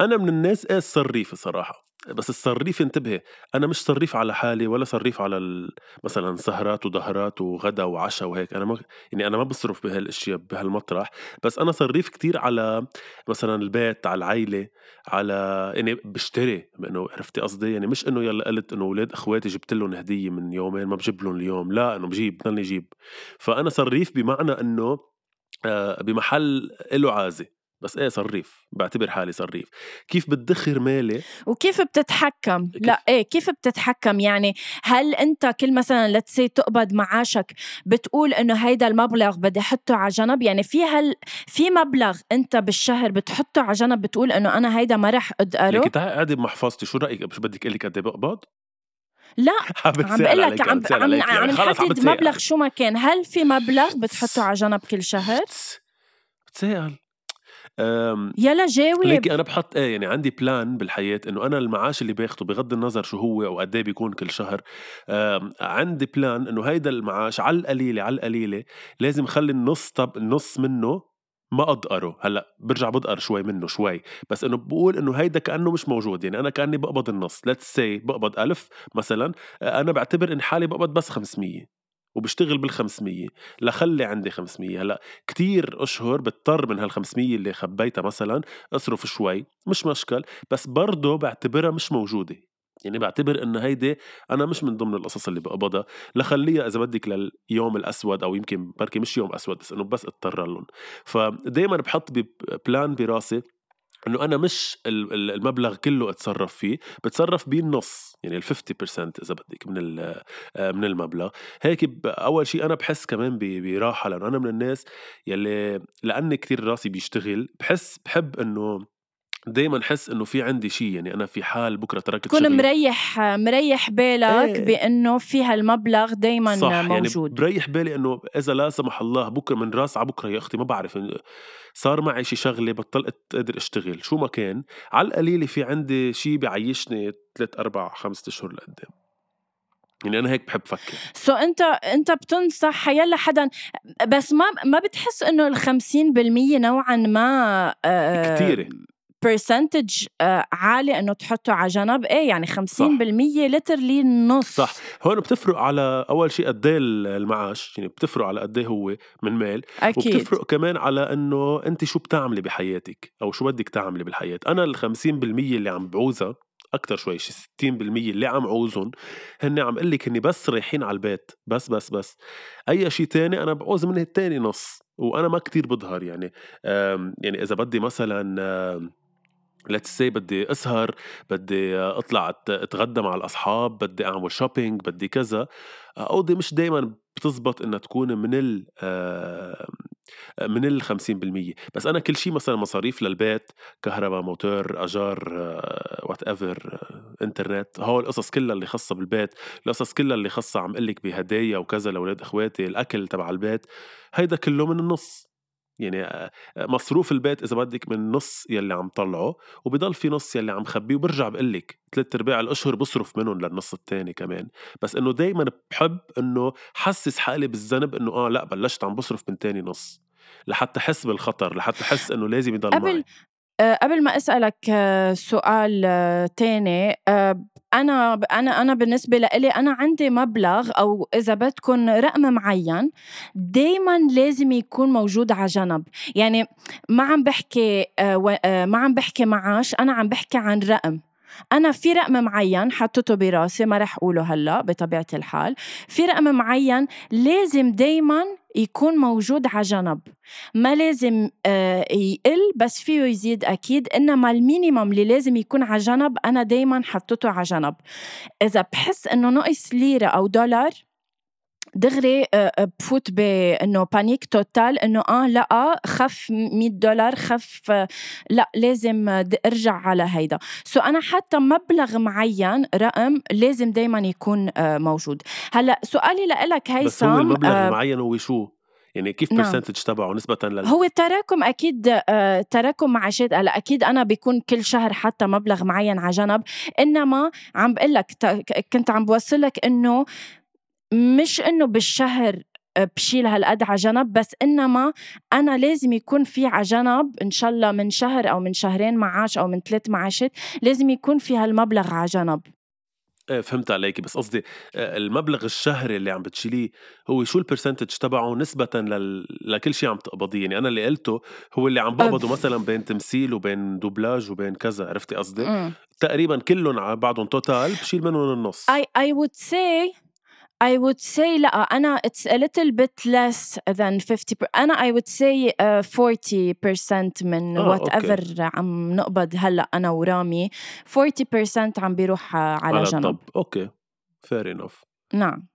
أنا من الناس إيه صريفه صراحة. بس الصريف انتبهي أنا مش صريف على حالي ولا صريف على مثلا سهرات وظهرات وغدا وعشاء وهيك أنا ما يعني أنا ما بصرف بهالأشياء بهالمطرح بس أنا صريف كتير على مثلا البيت على العائله على يعني بشتري انه عرفتي قصدي؟ يعني مش إنه يلا قلت إنه أولاد أخواتي جبت لهم هدية من يومين ما بجيب لهم اليوم لا إنه بجيب بضلني جيب. فأنا صريف بمعنى إنه آه، بمحل له عازه بس إيه صريف. بعتبر حالي صريف. كيف بتدخر مالي؟ وكيف بتتحكم؟ كيف؟ لا إيه كيف بتتحكم؟ يعني هل أنت كل مثلا لتسي تقبض معاشك بتقول إنه هيدا المبلغ بدي أحطه على جنب؟ يعني في هل في مبلغ أنت بالشهر بتحطه على جنب بتقول إنه أنا هيدا ما رح اقدره لك تعي قاعدة بمحفظتي شو رأيك؟ مش بدك أقول لك قد إيه بقبض لا عم بقول لك عم عم عم نحدد مبلغ شو ما كان. هل في مبلغ بتحطه على جنب كل شهر؟ بتسأل. يلا جاوب. ليكي أنا بحط إيه يعني عندي plan بالحياة إنه أنا المعاش اللي باخده بغض النظر شو هو أو قد إيه بيكون كل شهر عندي plan إنه هيدا المعاش على القليلة على القليلة لازم اخلي النص طب النص منه ما أدقره هلأ برجع بدقر شوي منه شوي. بس إنه بقول إنه هيدا كأنه مش موجود يعني أنا كأني بقبض النص. let's say بقبض ألف مثلا أنا بعتبر إن حالي بقبض بس 500 وبشتغل بال 500 لخلي عندي 500 هلا كتير أشهر بضطر من هال 500 اللي خبيتها مثلا أصرف شوي مش مشكل بس برضه بعتبرها مش موجودة. يعني بعتبر انه هيدي أنا مش من ضمن القصص اللي بقبضها. لخليها إذا بدك لليوم الأسود أو يمكن بركي مش يوم أسود بس إنه بس أضطر لهم. فدائما بحط بلان براسي إنه أنا مش المبلغ كله أتصرف فيه بتصرف بيه النص يعني ال 50% إذا بدك من آه، من المبلغ. هيك أول شيء أنا بحس كمان براحة لأنه أنا من الناس يلي لأني كتير راسي بيشتغل بحس بحب إنه دايما حس إنه في عندي شيء يعني أنا في حال بكرة تركت شغلي. مريح مريح بالك إيه. بإنه في هالمبلغ دايما صح يعني موجود. يعني بريح بالي إنه إذا لا سمح الله بكرة من راس على بكرة يا أختي ما بعرف صار معي شي شغلة بطلت قادر أشتغل. شو ما كان على القليلة في عندي شيء بعيشني ثلاث أربع خمسة أشهر لقدام. يعني أنا هيك بحب فكر. so so أنت أنت بتنصح يلا حدا بس ما ما بتحس إنه ال 50% نوعا ما آه كثيره percentage آه، عالي إنه تحطه على جنب. إيه يعني 50% literally النص صح. هون بتفرق على أول شيء قد إيه المعاش يعني بتفرق على قد إيه هو من مال. أكيد. وبتفرق كمان على إنه أنت شو بتعملي بحياتك أو شو بدك تعملي بالحياة. أنا ال 50% اللي عم بعوزها أكثر شوي شي 60% اللي عم عوزهم هن عم قل لك هني بس رايحين على البيت. بس بس بس. أي شيء تاني أنا بعوز من التاني نص وأنا ما كتير بظهر يعني. يعني إذا بدي مثلا let's say بدي أسهر بدي أطلع أتغدى مع الأصحاب بدي أعمل shopping بدي كذا. أوكي مش دائما بتزبط إنها تكون من ال من ال 50% بس أنا كل شيء مثلا مصاريف للبيت كهرباء موتور أجار whatever إنترنت هول القصص كلها اللي خاصة بالبيت القصص كلها اللي خاصة عم قلك بهدايا وكذا لأولاد إخواتي الأكل تبع البيت هيدا كله من النص. يعني مصروف البيت إذا بدك من نص يلي عم طلعه وبضل في نص يلي عم خبيه وبرجع بقول لك ثلاث ارباع الأشهر بصرف منهم للنص الثاني كمان. بس إنه دائما بحب إنه حسس حالي بالذنب إنه آه لأ بلشت عم بصرف من تاني نص لحتى أحس بالخطر لحتى أحس إنه لازم يضل قبل معي. قبل ما أسألك آه، سؤال آه، تاني أنا أنا أنا بالنسبة لإلي أنا عندي مبلغ أو إذا بدكم رقم معين دائما لازم يكون موجود على جنب. يعني ما عم بحكي ما عم بحكي معاش أنا عم بحكي عن رقم. أنا في رقم معين حطيته براسي ما رح أقوله هلأ بطبيعة الحال. في رقم معين لازم دايما يكون موجود على جنب. ما لازم آه، يقل بس فيه يزيد أكيد. إنما ال minimum اللي لازم يكون على جنب أنا دايما حطيته على جنب. إذا بحس إنه نقص ليرة أو دولار دغري آه، آه، بفوت بانه panic total إنه آه لا خف 100 دولار خف آه، لا لازم أرجع على هيدا. so أنا حتى مبلغ معين رقم لازم دائما يكون موجود. هلأ سؤالي لك هيثم بس هو المبلغ آه المعين هو شو؟ يعني كيف برسنتج نعم. تبعه نسبة لل هو التراكم أكيد آه تراكم معاشات هلأ أكيد أنا بيكون كل شهر حتى مبلغ معين على جنب. إنما عم بقول لك كنت عم بوصل لك إنه مش إنه بالشهر آه، بشيل هالقد على جنب بس إنما أنا لازم يكون في على جنب إن شاء الله من شهر أو من شهرين معاش أو من ثلاث معاشات لازم يكون في هالمبلغ على جنب. إيه فهمت عليكي بس قصدي آه، المبلغ الشهري اللي عم بتشيليه هو شو ال percentage تبعه نسبة لل... لكل شيء عم تقبضيه؟ يعني أنا اللي قلته هو اللي عم بقبضه مثلا بين تمثيل وبين دوبلاج وبين كذا عرفتي قصدي؟ تقريبا كلهم على بعضهم total بشيل منهم النص. I, I would say I would say لأ أنا it's a little bit less than 50 أنا I would say uh, 40% من آه, whatever okay. عم نقبض هلأ أنا ورامي 40% عم بيروح على, على جنب. طب okay. fair enough. نعم.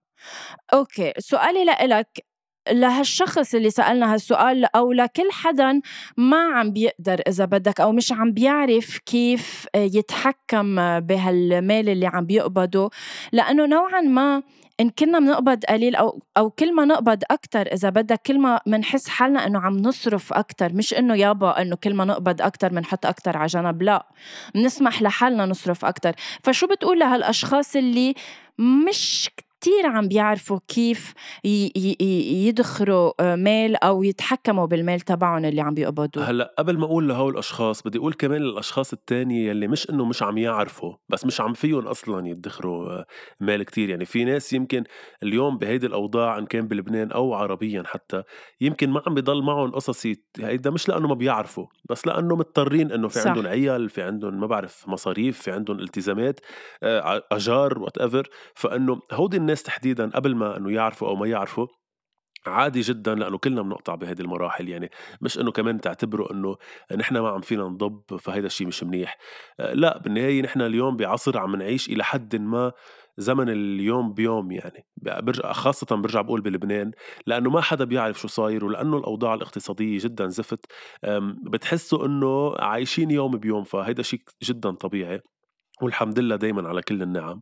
okay. سؤالي لإلك لهالشخص اللي سألنا هالسؤال أو لكل حدا ما عم بيقدر إذا بدك أو مش عم بيعرف كيف يتحكم بهالمال اللي عم بيقبضه لأنه نوعا ما إن كنا بنقبض قليل أو أو كل ما نقبض أكتر إذا بدك كل ما بنحس حالنا إنه عم نصرف أكتر مش إنه يابا إنه كل ما نقبض أكتر بنحط أكتر على جنب لا بنسمح لحالنا نصرف أكتر. فشو بتقول لهالأشخاص اللي مش كتير عم بيعرفوا كيف يدخروا مال أو يتحكموا بالمال تبعهم اللي عم بيقبضوه. هلأ قبل ما أقول لهول الأشخاص بدي أقول كمان للأشخاص التانية يلي مش إنه مش عم يعرفوا بس مش عم فيهم أصلا يدخروا مال كتير. يعني في ناس يمكن اليوم بهيدي الأوضاع إن كان بلبنان أو عربيا حتى يمكن ما عم بضل معهم قصص هيدا مش لأنه ما بيعرفوا بس لأنه مضطرين إنه في. عندهم عيال في عندهم ما بعرف مصاريف في عندهم التزامات آه، أجار whatever فإنه هودي الناس تحديدا قبل ما إنه يعرفوا أو ما يعرفوا عادي جدا لأنه كلنا بنقطع بهذه المراحل. يعني مش إنه كمان تعتبروا إنه نحن ما عم فينا نضب فهيدا الشيء مش منيح. آه، لا بالنهاية نحن اليوم بعصر عم نعيش إلى حد ما زمن اليوم بيوم يعني. برجع خاصة برجع بقول بلبنان لأنه ما حدا بيعرف شو صاير ولأنه الأوضاع الاقتصادية جدا زفت. بتحسوا إنه عايشين يوم بيوم فهيدا شيء جدا طبيعي. والحمد لله دايما على كل النعم.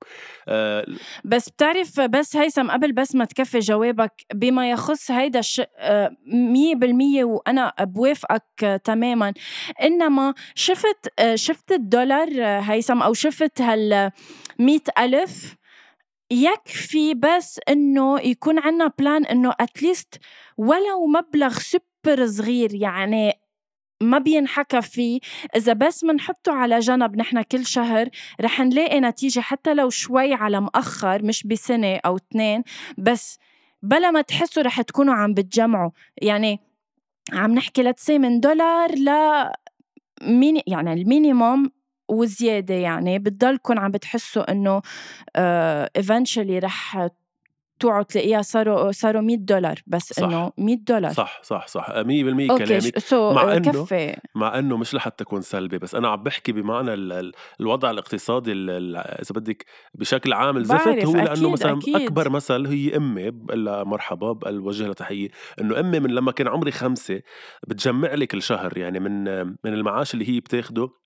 أه بس بتعرف بس هيثم قبل بس ما تكفي جوابك بما يخص هيدا الشيء آه، مية بالمية وأنا بوافقك تماما إنما شفت آه، شفت الدولار آه، هيثم أو شفت هال ألف؟ يكفي بس إنه يكون عنا plan إنه at least ولو مبلغ سوبر صغير يعني ما بينحكى فيه. إذا بس منحطه على جنب نحن كل شهر رح نلاقي نتيجة حتى لو شوي على مأخر مش بسنة أو اثنين بس بلا ما تحسوا رح تكونوا عم بتجمعوا. يعني عم نحكي let's say من دولار ل يعني ال minimum وزيادة يعني بتضلكم عم بتحسوا إنه eventually uh, رح توعوا تلاقيها صاروا صاروا 100 دولار بس إنه 100 دولار. صح صح صح. 100% كلامك so مع إنه كفي. مع إنه مش لحتى تكون سلبي بس أنا عم بحكي بمعنى الوضع الاقتصادي إذا بدك بشكل عام الزفت هو لأنه أكيد مثلا أكيد. أكبر مثل هي أمي بقول مرحبا بوجه لها تحيه إنه أمي من لما كان عمري خمسة بتجمع لي كل شهر يعني من من المعاش اللي هي بتاخده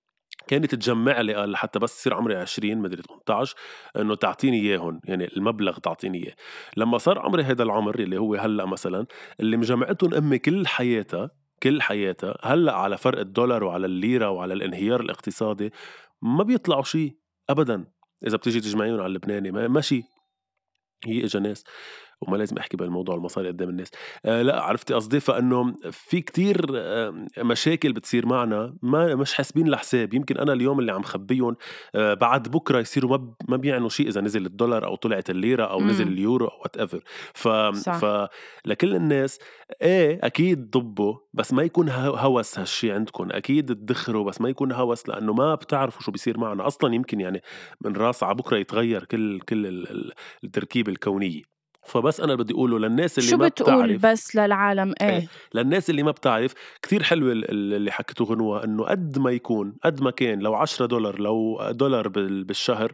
كانت تجمع لي قال لحتى بس يصير عمري 20 مدري 18 إنه تعطيني اياهم يعني المبلغ تعطيني إياه. لما صار عمري هذا العمر اللي هو هلا مثلا اللي مجمعتهم أمي كل حياتها كل حياتها هلا على فرق الدولار وعلى الليرة وعلى الانهيار الاقتصادي ما بيطلعوا شيء ابدا. إذا بتيجي تجمعيهم على اللبناني ماشي هي اجى ناس. وما لازم أحكي بالموضوع المصاري قدام الناس. آه لا عرفتي قصدي؟ فإنه في كتير آه مشاكل بتصير معنا ما مش حاسبين الحساب. يمكن أنا اليوم اللي عم خبيهم آه بعد بكرة يصيروا ما ما بيعنوا شيء إذا نزل الدولار أو طلعت الليرة أو مم. نزل اليورو أو whatever ف فلكل الناس إيه أكيد ضبوا بس ما يكون هوس هالشي عندكم. أكيد تدخروا بس ما يكون هوس لأنه ما بتعرفوا شو بيصير معنا. أصلا يمكن يعني من راس على بكرة يتغير كل كل التركيبة الكونية. فبس أنا بدي أقوله للناس اللي شو ما بتقول بتعرف. بس للعالم؟ إيه, إيه. للناس اللي ما بتعرف كثير حلوة اللي حكيته غنوة إنه قد ما يكون قد ما كان لو 10 دولار لو دولار بالشهر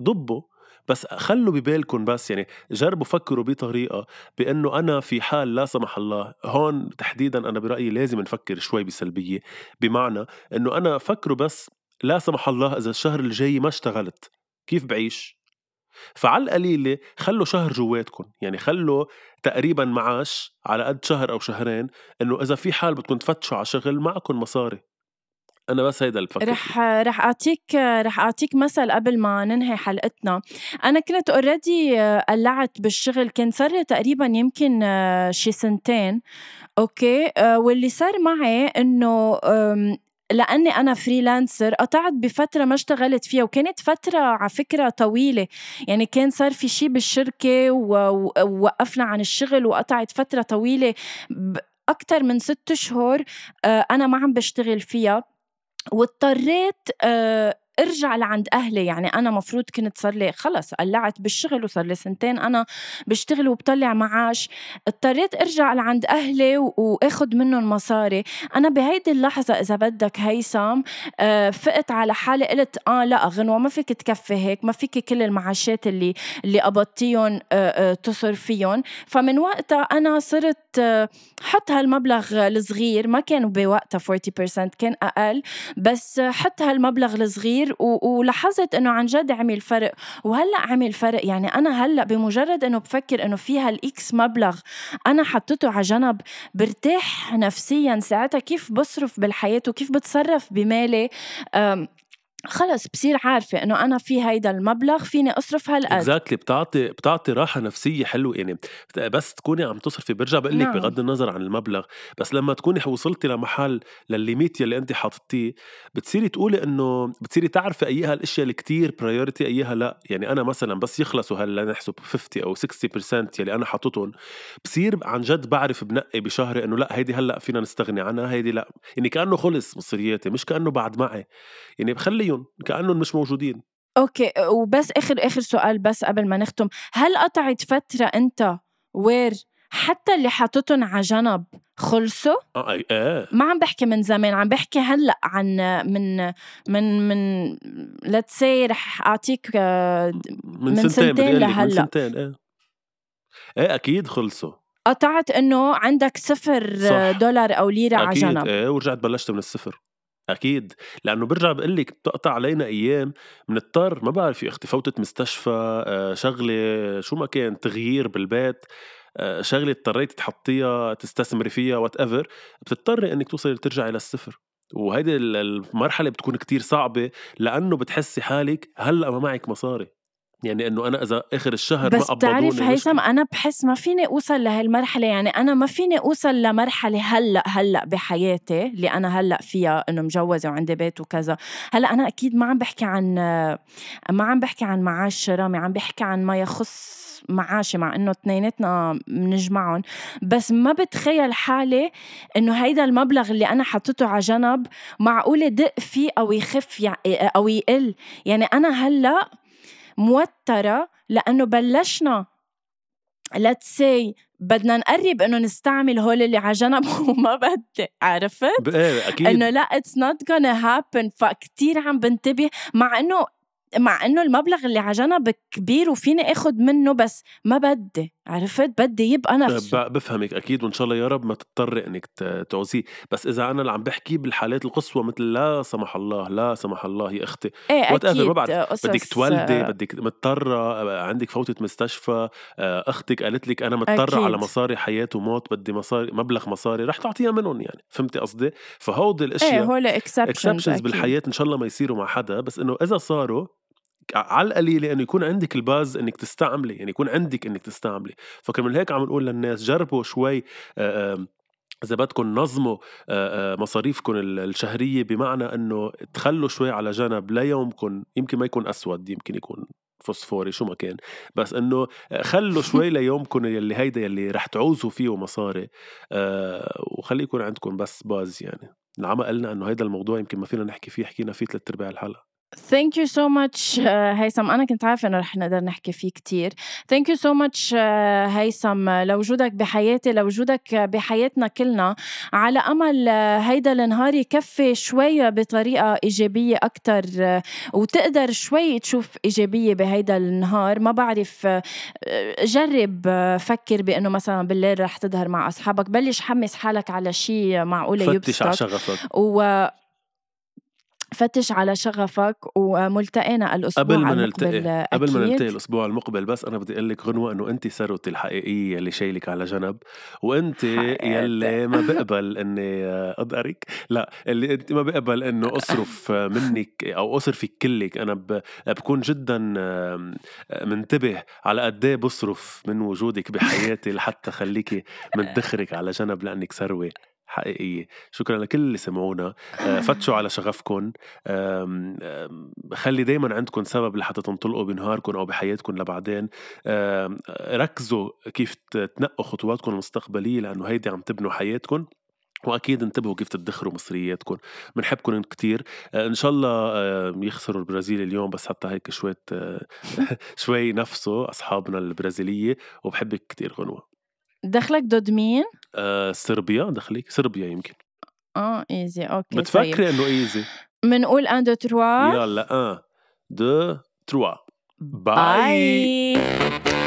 ضبوا. بس خلوا ببالكم بس يعني جربوا فكروا بطريقة بأنه أنا في حال لا سمح الله هون تحديدا أنا برأيي لازم نفكر شوي بسلبية. بمعنى إنه أنا فكروا بس لا سمح الله إذا الشهر الجاي ما اشتغلت كيف بعيش؟ فعلى القليلة خلوا شهر جواتكم يعني خلوا تقريبا معاش على قد شهر أو شهرين إنه إذا في حال بدكم تفتشوا على شغل معكم مصاري. أنا بس هيدا اللي رح رح أعطيك رح أعطيك مثل قبل ما ننهي حلقتنا. أنا كنت اوريدي قلعت بالشغل كان صار لي تقريبا يمكن شي سنتين okay؟ واللي صار معي إنه لأني أنا freelancer قطعت بفترة ما اشتغلت فيها وكانت فترة على فكرة طويلة. يعني كان صار في شي بالشركة ووقفنا عن الشغل وقطعت فترة طويلة أكتر من ست شهور آه، أنا ما عم بشتغل فيها. واضطريت آه، ارجع لعند أهلي يعني أنا مفروض كنت صار لي خلص قلعت بالشغل وصار لي سنتين أنا بشتغل وبطلع معاش. اضطريت ارجع لعند أهلي وآخد منهم مصاري. أنا بهيدي اللحظة إذا بدك هيثم آه فقت على حالي قلت آه لا غنوة ما فيك تكفي هيك ما فيك كل المعاشات اللي اللي قبضتيهم آه آه تصرف فيهم. فمن وقتها أنا صرت حط هالمبلغ الصغير ما كان بوقتها 40% كان أقل بس حط هالمبلغ الصغير كتير ولاحظت إنه عن جد عمل فرق. وهلأ عمل فرق يعني أنا هلأ بمجرد إنه بفكر إنه في هال X مبلغ أنا حطيته على جنب برتاح نفسيا ساعتها كيف بصرف بالحياة وكيف بتصرف بمالي خلص بصير عارفة إنه أنا في هيدا المبلغ فيني أصرف هالقد exactly بتعطي بتعطي راحة نفسية حلوة يعني بس تكوني عم تصرفي برجع بقول لك نعم. بغض النظر عن المبلغ بس لما تكوني وصلتي لمحل لل limit يلي انت حاططيه بتصيري تقولي إنه بتصيري تعرفي ايها الاشياء اللي كتير priority أيها لا. يعني أنا مثلا بس يخلصوا هلا نحسب 50 أو 60% يلي أنا حاططهم بصير عن جد بعرف بنقي بشهري إنه لا هيدي هلا فينا نستغني عنها هيدي لا. يعني كأنه خلص مصرياتي مش كأنه بعد معي. يعني بخليهم كأنهم مش موجودين. okay وبس آخر آخر سؤال بس قبل ما نختم. هل قطعت فترة أنت where حتى اللي حاططهم على جنب خلصوا؟ آه إيه. ما عم بحكي من زمان عم بحكي هلأ عن من من من let's see رح أعطيك آه، من, من سنتين, سنتين لك من. سنتين إيه إيه أكيد خلصوا. قطعت إنه عندك صفر صح. دولار أو ليرة على أكيد جنب. إيه ورجعت بلشت من الصفر. أكيد لأنه برجع بقول لك بتقطع علينا أيام بنضطر ما بعرف يا أختي فوتت مستشفى آه، شغلة شو ما كان تغيير بالبيت آه، شغلة اضطريتي تحطيها تستثمري فيها whatever بتضطري إنك توصلي ترجعي للصفر. وهيدي ال- المرحلة بتكون كتير صعبة لأنه بتحسي حالك هلأ ما معك مصاري. يعني إنه أنا إذا آخر الشهر بس ما بتعرف هيثم. أنا بحس ما فيني أوصل لهالمرحلة يعني أنا ما فيني أوصل لمرحلة هلأ هلأ بحياتي اللي أنا هلأ فيها إنه مجوزة وعندي بيت وكذا. هلأ أنا أكيد ما عم بحكي عن ما عم بحكي عن معاش رامي عم بحكي عن ما يخص معاشي مع إنه اثنيناتنا بنجمعهم بس ما بتخيل حالي إنه هيدا المبلغ اللي أنا حطيته على جنب معقول دق فيه أو يخف يعني أو يقل. يعني أنا هلأ موترة لأنه بلشنا. Let's say بدنا نقرب إنه نستعمل هول اللي على جنب وما بدي عرفت؟ إيه أكيد. إنه لا it's not gonna happen. فكتير عم بنتبه. مع إنه مع إنه المبلغ اللي على جنب كبير وفيني آخد منه بس ما بدي. عرفت؟ بدي يبقى نفسه. ب- بفهمك أكيد وإن شاء الله يا رب ما تضطري إنك ت- تعوزيه. بس إذا أنا اللي عم بحكيه بالحالات القصوى مثل لا سمح الله لا سمح الله يا أختي. إيه whatever أكيد ما بعرف قصص بدك تولدي بدك مضطرة آه، عندك فوتة مستشفى آه، أختك قالت لك أنا مضطرة أكيد. على مصاري حياة وموت بدي مصاري مبلغ مصاري رح تعطيها منهم يعني. فهمتي قصدي؟ فهودي الأشياء إيه هول exceptions بالحياة إن شاء الله ما يصيروا مع حدا. بس إنه إذا صاروا على القليله انه يكون عندك ال base إنك تستعملي يعني يكون عندك إنك تستعملي. فكرمال هيك عم نقول للناس جربوا شوي إذا بدكم نظموا مصاريفكم ال- الشهرية بمعنى إنه تخلوا شوي على جنب ليومكم يمكن ما يكون أسود يمكن يكون فوسفوري شو ما كان بس إنه خلوا شوي ليومكم يلي هيدا يلي رح تعوزوا فيه مصاري وخلي يكون عندكم بس باز يعني. العمى قلنا إنه هيدا الموضوع يمكن ما فينا نحكي فيه حكينا فيه ثلاث ارباع الحلقة. Thank you so much uh, هيثم. أنا كنت عارفة إنه رح نقدر نحكي فيه كتير. Thank you so much uh, هيثم. لوجودك بحياتي لوجودك بحياتنا كلنا على أمل uh, هيدا النهار يكفي شوي بطريقة إيجابية أكتر uh, وتقدر شوي تشوف إيجابية بهيدا النهار. ما بعرف جرب فكر بأنه مثلا بالليل رح تظهر مع أصحابك. بلش حمس حالك على شيء معقولة فتش على يبسطك شغفك. و فتش على شغفك وملتقينا الأسبوع قبل ما نلتقي قبل ما. نلتقي الأسبوع المقبل بس أنا بدي أقول لك غنوة إنه انت ثروتي الحقيقية اللي شايلك على جنب وانت. يلي ما بقبل إني اضقرك لا اللي انت ما بقبل إنه أصرف منك أو اصرفك كلك أنا بكون جدا منتبه على قد إيه بصرف من وجودك بحياتي لحتى خليكي مدخرك على جنب لأنك ثروة حقيقية. شكرا لكل اللي سمعونا. آه، فتشوا على شغفكم. خلي دايما عندكم سبب لحتى تنطلقوا بنهاركم أو بحياتكم لبعدين. ركزوا كيف تنقوا خطواتكم المستقبلية لأنه هيدي عم تبنوا حياتكم وأكيد انتبهوا كيف تدخروا مصرياتكم. بنحبكم كتير. آه، إن شاء الله يخسروا البرازيل اليوم بس حتى هيك شوية آه، شوي نفسه أصحابنا البرازيلية وبحبك كتير غنوة. دخلك ضد مين؟ آه، صربيا دخليك صربيا يمكن. آه easy okay طيب. بتفكري إنه easy بنقول 1 2 3 يلا 1 2 3 bye bye